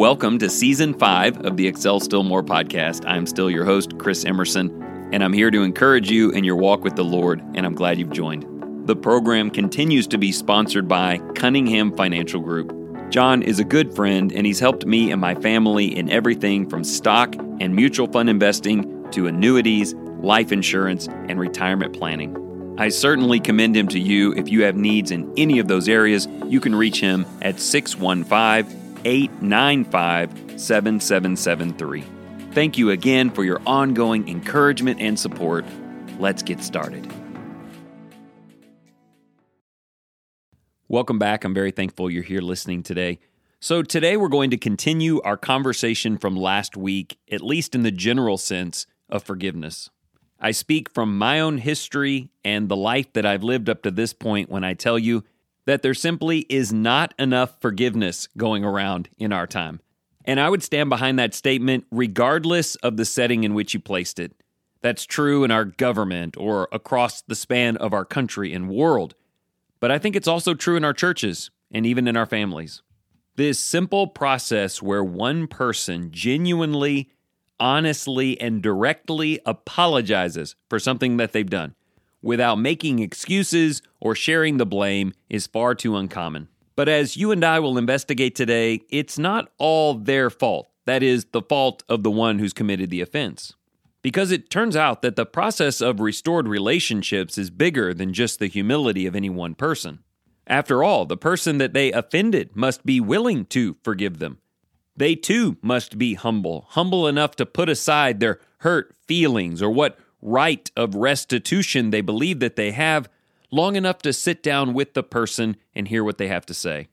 Welcome to season five of the Excel Still More podcast. I'm still your host, Chris Emerson, and I'm here to encourage you in your walk with the Lord, and I'm glad you've joined. The program continues to be sponsored by Cunningham Financial Group. John is a good friend, and he's helped me and my family in everything from stock and mutual fund investing to annuities, life insurance, and retirement planning. I certainly commend him to you. If you have needs in any of those areas, you can reach him at 615 895 7773. Thank you again for your ongoing encouragement and support. Let's get started. Welcome back. I'm very thankful you're here listening today. So, today we're going to continue our conversation from last week, at least in the general sense of forgiveness. I speak from my own history and the life that I've lived up to this point when I tell you that there simply is not enough forgiveness going around in our time. And I would stand behind that statement regardless of the setting in which you placed it. That's true in our government or across the span of our country and world. But I think it's also true in our churches and even in our families. This simple process where one person genuinely honestly and directly apologizes for something that they've done without making excuses or sharing the blame is far too uncommon. But as you and I will investigate today, it's not all their fault. That is, the fault of the one who's committed the offense. Because it turns out that the process of restored relationships is bigger than just the humility of any one person. After all, the person that they offended must be willing to forgive them they too must be humble, humble enough to put aside their hurt feelings or what right of restitution they believe that they have, long enough to sit down with the person and hear what they have to say.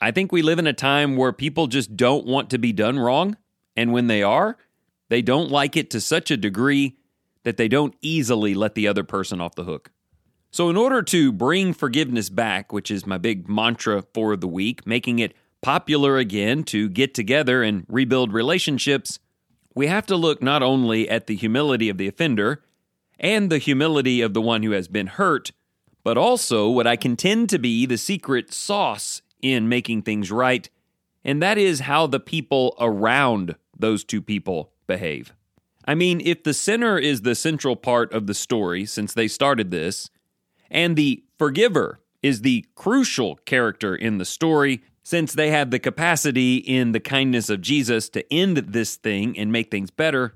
I think we live in a time where people just don't want to be done wrong, and when they are, they don't like it to such a degree that they don't easily let the other person off the hook. So, in order to bring forgiveness back, which is my big mantra for the week, making it popular again to get together and rebuild relationships, we have to look not only at the humility of the offender and the humility of the one who has been hurt, but also what I contend to be the secret sauce in making things right, and that is how the people around those two people behave. I mean, if the sinner is the central part of the story since they started this, and the forgiver is the crucial character in the story, since they have the capacity in the kindness of Jesus to end this thing and make things better,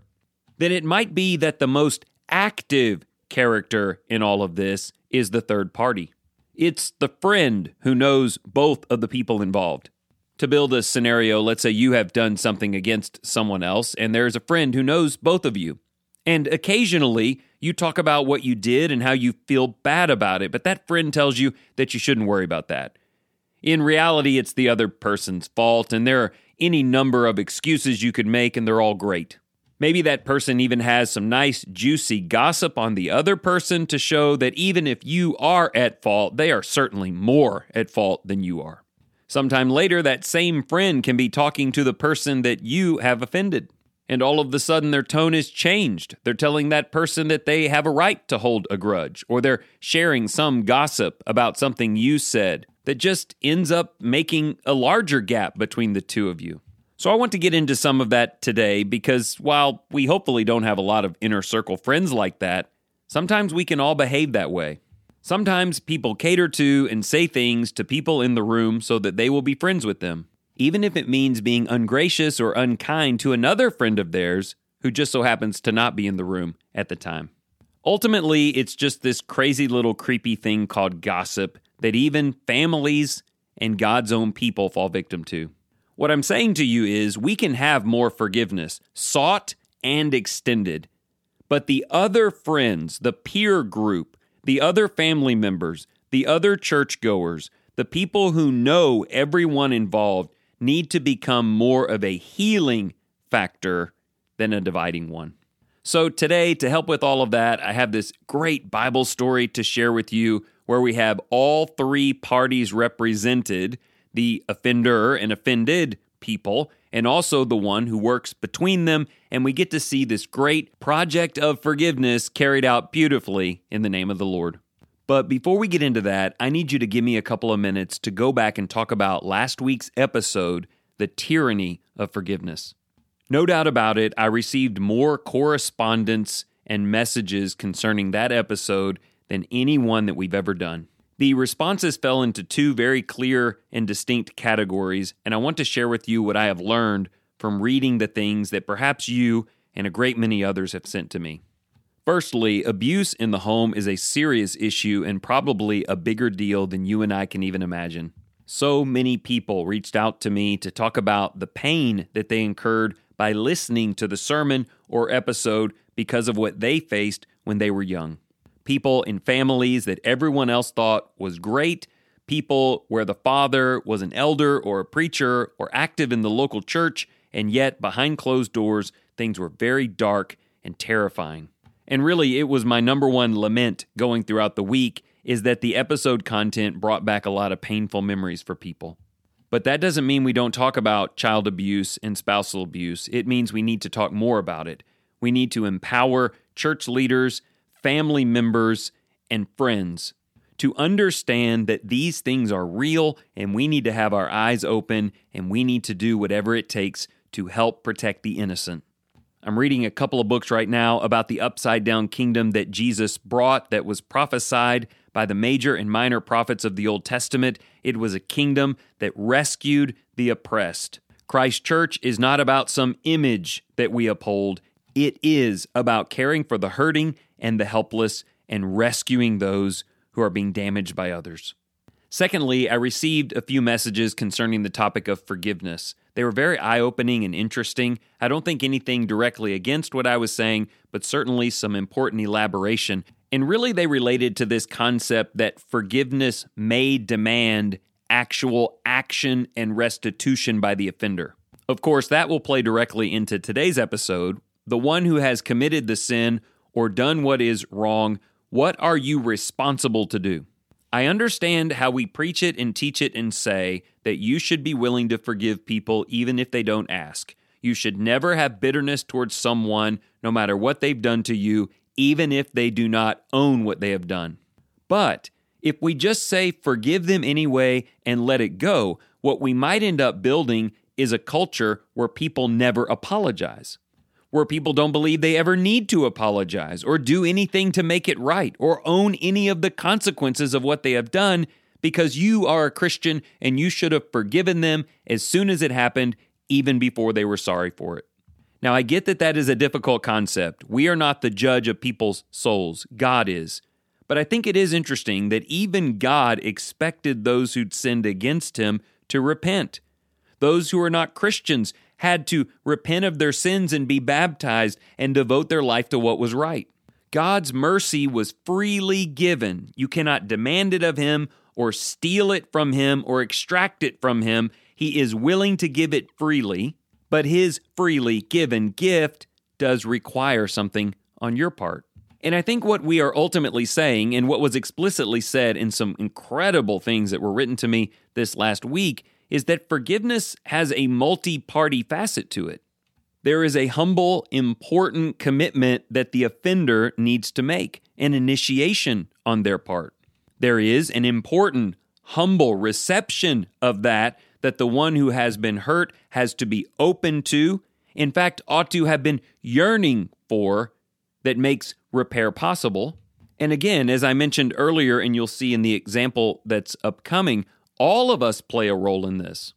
then it might be that the most active character in all of this is the third party. It's the friend who knows both of the people involved. To build a scenario, let's say you have done something against someone else, and there's a friend who knows both of you. And occasionally, you talk about what you did and how you feel bad about it, but that friend tells you that you shouldn't worry about that. In reality, it's the other person's fault, and there are any number of excuses you could make, and they're all great. Maybe that person even has some nice, juicy gossip on the other person to show that even if you are at fault, they are certainly more at fault than you are. Sometime later, that same friend can be talking to the person that you have offended. And all of a sudden, their tone is changed. They're telling that person that they have a right to hold a grudge, or they're sharing some gossip about something you said that just ends up making a larger gap between the two of you. So I want to get into some of that today because while we hopefully don't have a lot of inner circle friends like that, sometimes we can all behave that way. Sometimes people cater to and say things to people in the room so that they will be friends with them, even if it means being ungracious or unkind to another friend of theirs who just so happens to not be in the room at the time. Ultimately, it's just this crazy little creepy thing called gossip that even families and God's own people fall victim to. What I'm saying to you is we can have more forgiveness, sought and extended. But the other friends, the peer group, the other family members, the other churchgoers, the people who know everyone involved need to become more of a healing factor than a dividing one. So, today, to help with all of that, I have this great Bible story to share with you where we have all three parties represented the offender and offended people, and also the one who works between them. And we get to see this great project of forgiveness carried out beautifully in the name of the Lord. But before we get into that, I need you to give me a couple of minutes to go back and talk about last week's episode, The Tyranny of forgiveness. No doubt about it, I received more correspondence and messages concerning that episode than any one that we've ever done. The responses fell into two very clear and distinct categories, and I want to share with you what I have learned from reading the things that perhaps you and a great many others have sent to me. Firstly, abuse in the home is a serious issue and probably a bigger deal than you and I can even imagine. So many people reached out to me to talk about the pain that they incurred by listening to the sermon or episode because of what they faced when they were young. People in families that everyone else thought was great, people where the father was an elder or a preacher or active in the local church, and yet behind closed doors, things were very dark and terrifying. And really, it was my number one lament going throughout the week is that the episode content brought back a lot of painful memories for people. But that doesn't mean we don't talk about child abuse and spousal abuse. It means we need to talk more about it. We need to empower church leaders, family members, and friends to understand that these things are real and we need to have our eyes open and we need to do whatever it takes to help protect the innocent. I'm reading a couple of books right now about the upside down kingdom that Jesus brought that was prophesied by the major and minor prophets of the Old Testament. It was a kingdom that rescued the oppressed. Christ Church is not about some image that we uphold, it is about caring for the hurting and the helpless and rescuing those who are being damaged by others. Secondly, I received a few messages concerning the topic of forgiveness. They were very eye opening and interesting. I don't think anything directly against what I was saying, but certainly some important elaboration. And really, they related to this concept that forgiveness may demand actual action and restitution by the offender. Of course, that will play directly into today's episode. The one who has committed the sin or done what is wrong, what are you responsible to do? I understand how we preach it and teach it and say that you should be willing to forgive people even if they don't ask. You should never have bitterness towards someone, no matter what they've done to you, even if they do not own what they have done. But if we just say forgive them anyway and let it go, what we might end up building is a culture where people never apologize where people don't believe they ever need to apologize or do anything to make it right or own any of the consequences of what they have done because you are a Christian and you should have forgiven them as soon as it happened, even before they were sorry for it. Now, I get that that is a difficult concept. We are not the judge of people's souls, God is. But I think it is interesting that even God expected those who'd sinned against him to repent. Those who are not Christians had to repent of their sins and be baptized and devote their life to what was right. God's mercy was freely given. You cannot demand it of Him or steal it from Him or extract it from Him. He is willing to give it freely, but His freely given gift does require something on your part. And I think what we are ultimately saying, and what was explicitly said in some incredible things that were written to me this last week, is that forgiveness has a multi party facet to it. There is a humble, important commitment that the offender needs to make, an initiation on their part. There is an important, humble reception of that that the one who has been hurt has to be open to, in fact, ought to have been yearning for, that makes repair possible. And again, as I mentioned earlier, and you'll see in the example that's upcoming, all of us play a role in this.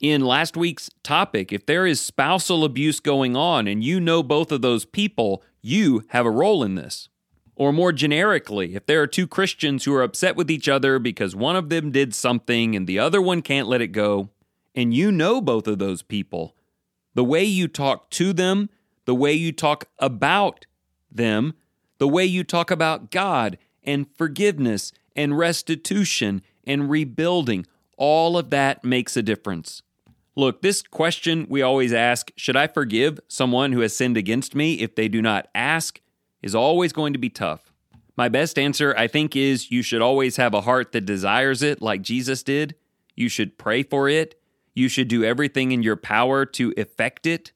In last week's topic, if there is spousal abuse going on and you know both of those people, you have a role in this. Or more generically, if there are two Christians who are upset with each other because one of them did something and the other one can't let it go, and you know both of those people, the way you talk to them, the way you talk about them, the way you talk about God and forgiveness and restitution and rebuilding. All of that makes a difference. Look, this question we always ask should I forgive someone who has sinned against me if they do not ask is always going to be tough. My best answer, I think, is you should always have a heart that desires it like Jesus did. You should pray for it. You should do everything in your power to effect it.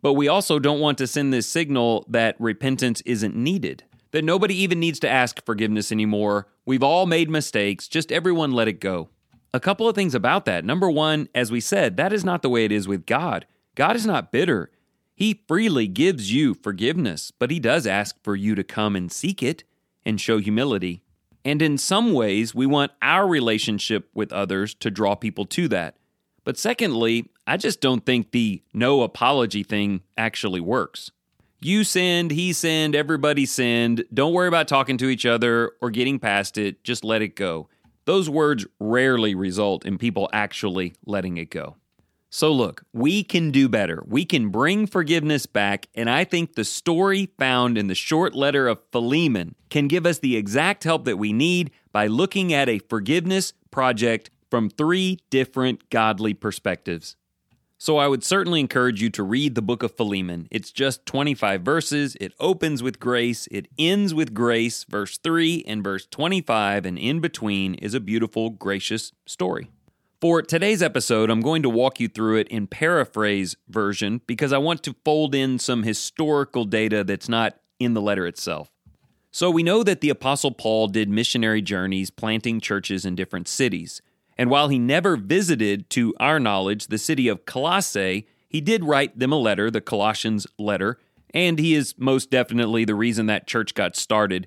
But we also don't want to send this signal that repentance isn't needed that nobody even needs to ask forgiveness anymore. We've all made mistakes, just everyone let it go. A couple of things about that. Number one, as we said, that is not the way it is with God. God is not bitter. He freely gives you forgiveness, but He does ask for you to come and seek it and show humility. And in some ways, we want our relationship with others to draw people to that. But secondly, I just don't think the no apology thing actually works. You sinned, he sinned, everybody sinned. Don't worry about talking to each other or getting past it. Just let it go. Those words rarely result in people actually letting it go. So, look, we can do better. We can bring forgiveness back, and I think the story found in the short letter of Philemon can give us the exact help that we need by looking at a forgiveness project from three different godly perspectives. So, I would certainly encourage you to read the book of Philemon. It's just 25 verses. It opens with grace, it ends with grace. Verse 3 and verse 25, and in between is a beautiful, gracious story. For today's episode, I'm going to walk you through it in paraphrase version because I want to fold in some historical data that's not in the letter itself. So we know that the Apostle Paul did missionary journeys planting churches in different cities. And while he never visited, to our knowledge, the city of Colossae, he did write them a letter, the Colossians letter, and he is most definitely the reason that church got started.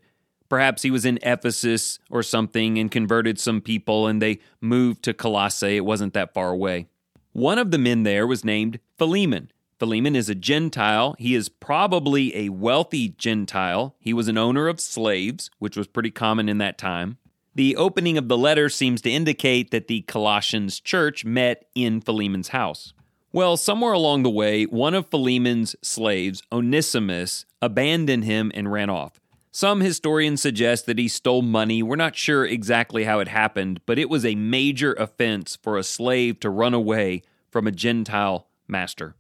Perhaps he was in Ephesus or something and converted some people and they moved to Colossae. It wasn't that far away. One of the men there was named Philemon. Philemon is a Gentile. He is probably a wealthy Gentile. He was an owner of slaves, which was pretty common in that time. The opening of the letter seems to indicate that the Colossians church met in Philemon's house. Well, somewhere along the way, one of Philemon's slaves, Onesimus, abandoned him and ran off. Some historians suggest that he stole money. We're not sure exactly how it happened, but it was a major offense for a slave to run away from a Gentile master.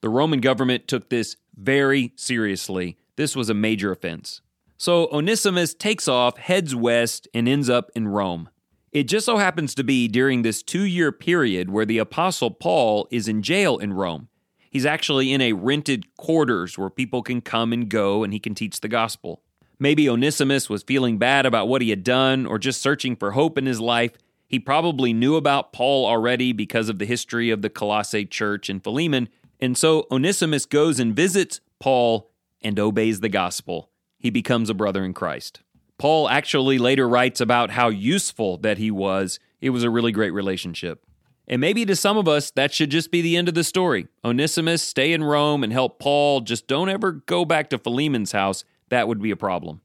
The Roman government took this very seriously. This was a major offense. So Onesimus takes off, heads west, and ends up in Rome. It just so happens to be during this two year period where the Apostle Paul is in jail in Rome. He's actually in a rented quarters where people can come and go and he can teach the gospel. Maybe Onesimus was feeling bad about what he had done or just searching for hope in his life. He probably knew about Paul already because of the history of the Colossae church and Philemon. And so Onesimus goes and visits Paul and obeys the gospel. He becomes a brother in Christ. Paul actually later writes about how useful that he was. It was a really great relationship. And maybe to some of us, that should just be the end of the story. Onesimus, stay in Rome and help Paul. Just don't ever go back to Philemon's house that would be a problem.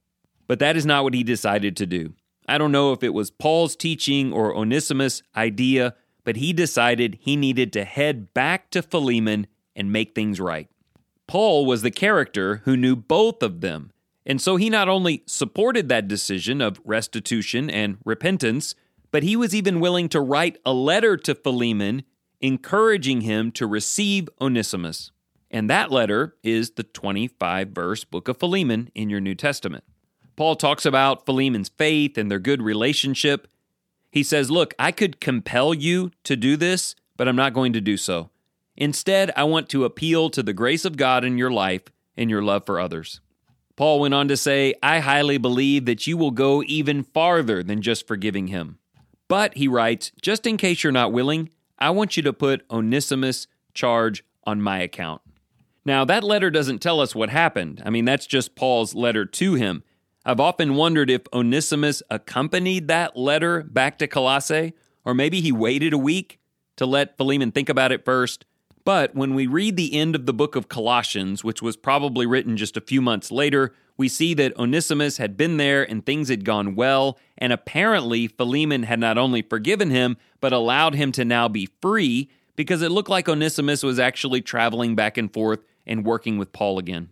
But that is not what he decided to do. I don't know if it was Paul's teaching or Onesimus' idea, but he decided he needed to head back to Philemon and make things right. Paul was the character who knew both of them, and so he not only supported that decision of restitution and repentance, but he was even willing to write a letter to Philemon encouraging him to receive Onesimus. And that letter is the 25 verse book of Philemon in your New Testament. Paul talks about Philemon's faith and their good relationship. He says, Look, I could compel you to do this, but I'm not going to do so. Instead, I want to appeal to the grace of God in your life and your love for others. Paul went on to say, I highly believe that you will go even farther than just forgiving him. But, he writes, just in case you're not willing, I want you to put Onesimus' charge on my account. Now, that letter doesn't tell us what happened. I mean, that's just Paul's letter to him. I've often wondered if Onesimus accompanied that letter back to Colossae, or maybe he waited a week to let Philemon think about it first. But when we read the end of the book of Colossians, which was probably written just a few months later, we see that Onesimus had been there and things had gone well, and apparently Philemon had not only forgiven him, but allowed him to now be free because it looked like Onesimus was actually traveling back and forth and working with Paul again.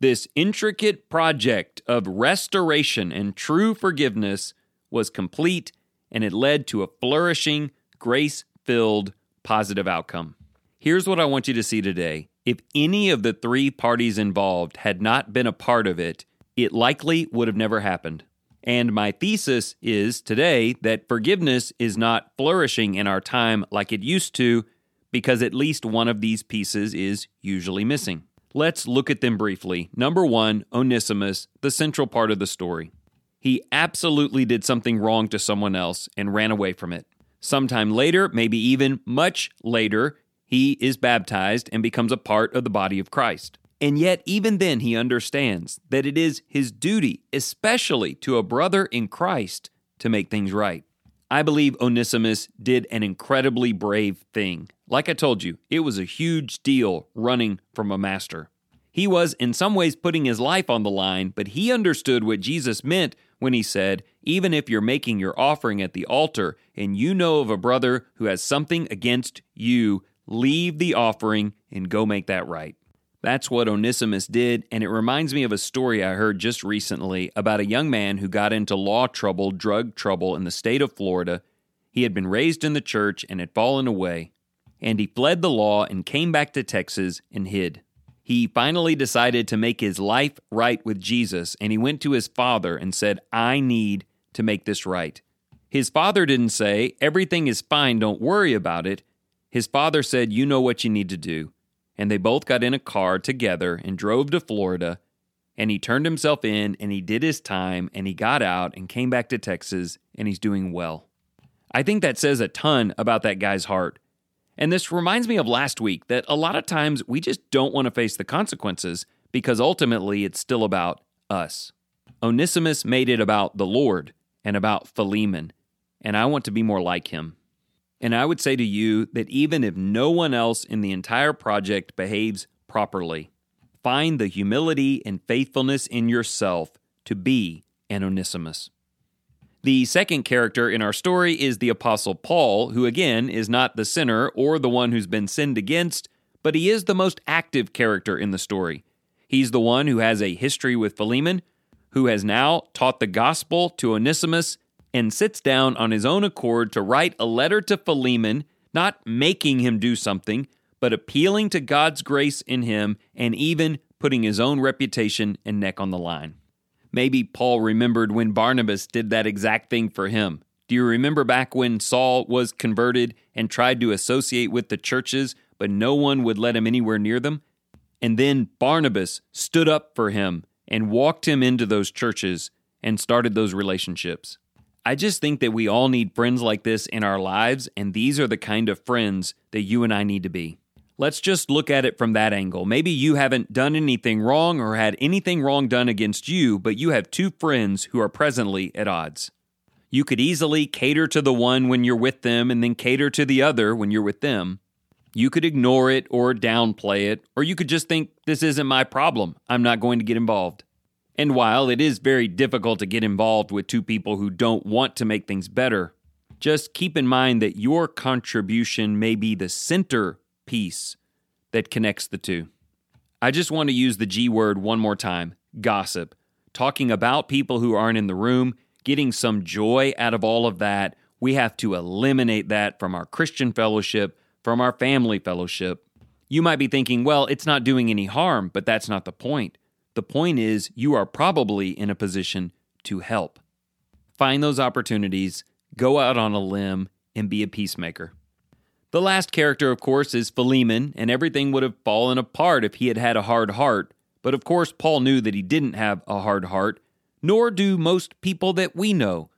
This intricate project of restoration and true forgiveness was complete, and it led to a flourishing, grace filled, positive outcome. Here's what I want you to see today. If any of the three parties involved had not been a part of it, it likely would have never happened. And my thesis is today that forgiveness is not flourishing in our time like it used to because at least one of these pieces is usually missing. Let's look at them briefly. Number one, Onesimus, the central part of the story. He absolutely did something wrong to someone else and ran away from it. Sometime later, maybe even much later, He is baptized and becomes a part of the body of Christ. And yet, even then, he understands that it is his duty, especially to a brother in Christ, to make things right. I believe Onesimus did an incredibly brave thing. Like I told you, it was a huge deal running from a master. He was, in some ways, putting his life on the line, but he understood what Jesus meant when he said, Even if you're making your offering at the altar and you know of a brother who has something against you, leave the offering and go make that right. That's what Onesimus did, and it reminds me of a story I heard just recently about a young man who got into law trouble, drug trouble in the state of Florida. He had been raised in the church and had fallen away, and he fled the law and came back to Texas and hid. He finally decided to make his life right with Jesus, and he went to his father and said, I need to make this right. His father didn't say, Everything is fine, don't worry about it. His father said, You know what you need to do and they both got in a car together and drove to Florida. And he turned himself in and he did his time and he got out and came back to Texas and he's doing well. I think that says a ton about that guy's heart. And this reminds me of last week that a lot of times we just don't want to face the consequences because ultimately it's still about us. Onesimus made it about the Lord and about Philemon, and I want to be more like him. And I would say to you that even if no one else in the entire project behaves properly, find the humility and faithfulness in yourself to be an Onesimus. The second character in our story is the Apostle Paul, who again is not the sinner or the one who's been sinned against, but he is the most active character in the story. He's the one who has a history with Philemon, who has now taught the gospel to Onesimus and sits down on his own accord to write a letter to Philemon, not making him do something, but appealing to God's grace in him and even putting his own reputation and neck on the line. Maybe Paul remembered when Barnabas did that exact thing for him. Do you remember back when Saul was converted and tried to associate with the churches, but no one would let him anywhere near them? And then Barnabas stood up for him and walked him into those churches and started those relationships. I just think that we all need friends like this in our lives, and these are the kind of friends that you and I need to be. Let's just look at it from that angle. Maybe you haven't done anything wrong or had anything wrong done against you, but you have two friends who are presently at odds. You could easily cater to the one when you're with them and then cater to the other when you're with them. You could ignore it or downplay it, or you could just think, this isn't my problem. I'm not going to get involved. And while it is very difficult to get involved with two people who don't want to make things better, just keep in mind that your contribution may be the center piece that connects the two. I just want to use the G word one more time gossip. Talking about people who aren't in the room, getting some joy out of all of that. We have to eliminate that from our Christian fellowship, from our family fellowship. You might be thinking, well, it's not doing any harm, but that's not the point. The point is, you are probably in a position to help. Find those opportunities, go out on a limb, and be a peacemaker. The last character, of course, is Philemon, and everything would have fallen apart if he had had a hard heart. But of course, Paul knew that he didn't have a hard heart, nor do most people that we know.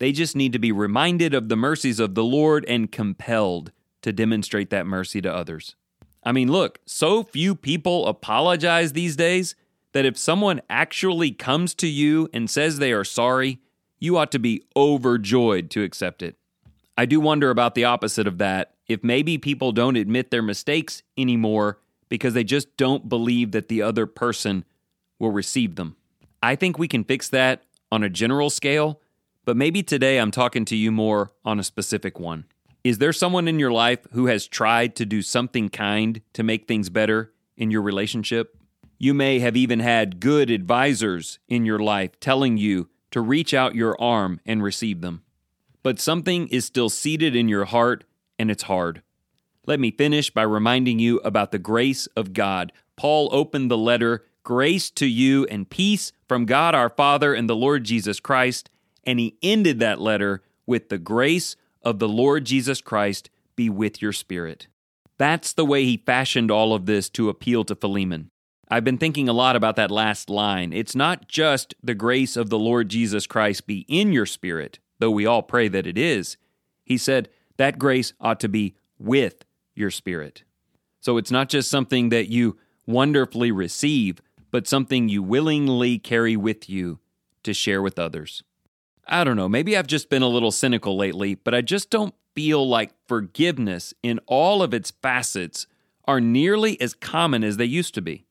They just need to be reminded of the mercies of the Lord and compelled to demonstrate that mercy to others. I mean, look, so few people apologize these days that if someone actually comes to you and says they are sorry, you ought to be overjoyed to accept it. I do wonder about the opposite of that. If maybe people don't admit their mistakes anymore because they just don't believe that the other person will receive them. I think we can fix that on a general scale, but maybe today I'm talking to you more on a specific one. Is there someone in your life who has tried to do something kind to make things better in your relationship? You may have even had good advisors in your life telling you to reach out your arm and receive them. But something is still seated in your heart and it's hard. Let me finish by reminding you about the grace of God. Paul opened the letter, Grace to you and peace from God our Father and the Lord Jesus Christ. And he ended that letter with the grace of the Lord Jesus Christ be with your spirit. That's the way he fashioned all of this to appeal to Philemon. I've been thinking a lot about that last line. It's not just the grace of the Lord Jesus Christ be in your spirit, though we all pray that it is. He said that grace ought to be with your spirit. So it's not just something that you wonderfully receive, but something you willingly carry with you to share with others. I don't know, maybe I've just been a little cynical lately, but I just don't feel like forgiveness in all of its facets are nearly as common as they used to be.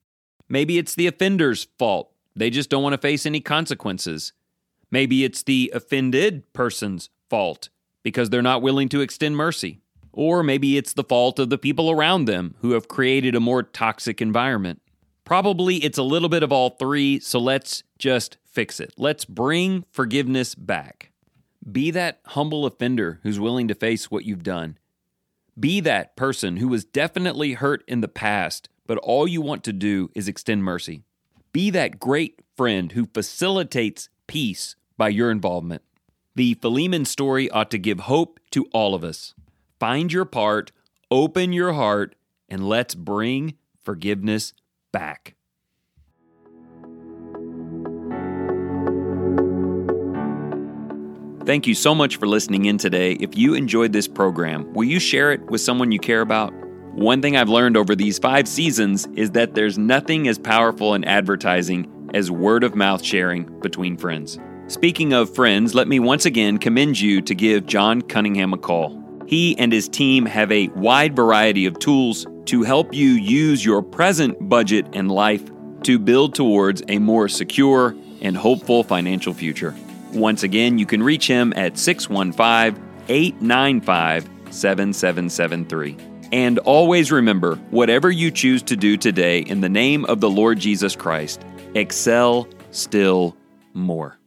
Maybe it's the offender's fault. They just don't want to face any consequences. Maybe it's the offended person's fault because they're not willing to extend mercy. Or maybe it's the fault of the people around them who have created a more toxic environment. Probably it's a little bit of all three, so let's just fix it. Let's bring forgiveness back. Be that humble offender who's willing to face what you've done. Be that person who was definitely hurt in the past, but all you want to do is extend mercy. Be that great friend who facilitates peace by your involvement. The Philemon story ought to give hope to all of us. Find your part, open your heart, and let's bring forgiveness back. Thank you so much for listening in today. If you enjoyed this program, will you share it with someone you care about? One thing I've learned over these five seasons is that there's nothing as powerful in advertising as word of mouth sharing between friends. Speaking of friends, let me once again commend you to give John Cunningham a call. He and his team have a wide variety of tools to help you use your present budget and life to build towards a more secure and hopeful financial future. Once again, you can reach him at 615 895 7773. And always remember whatever you choose to do today in the name of the Lord Jesus Christ, excel still more.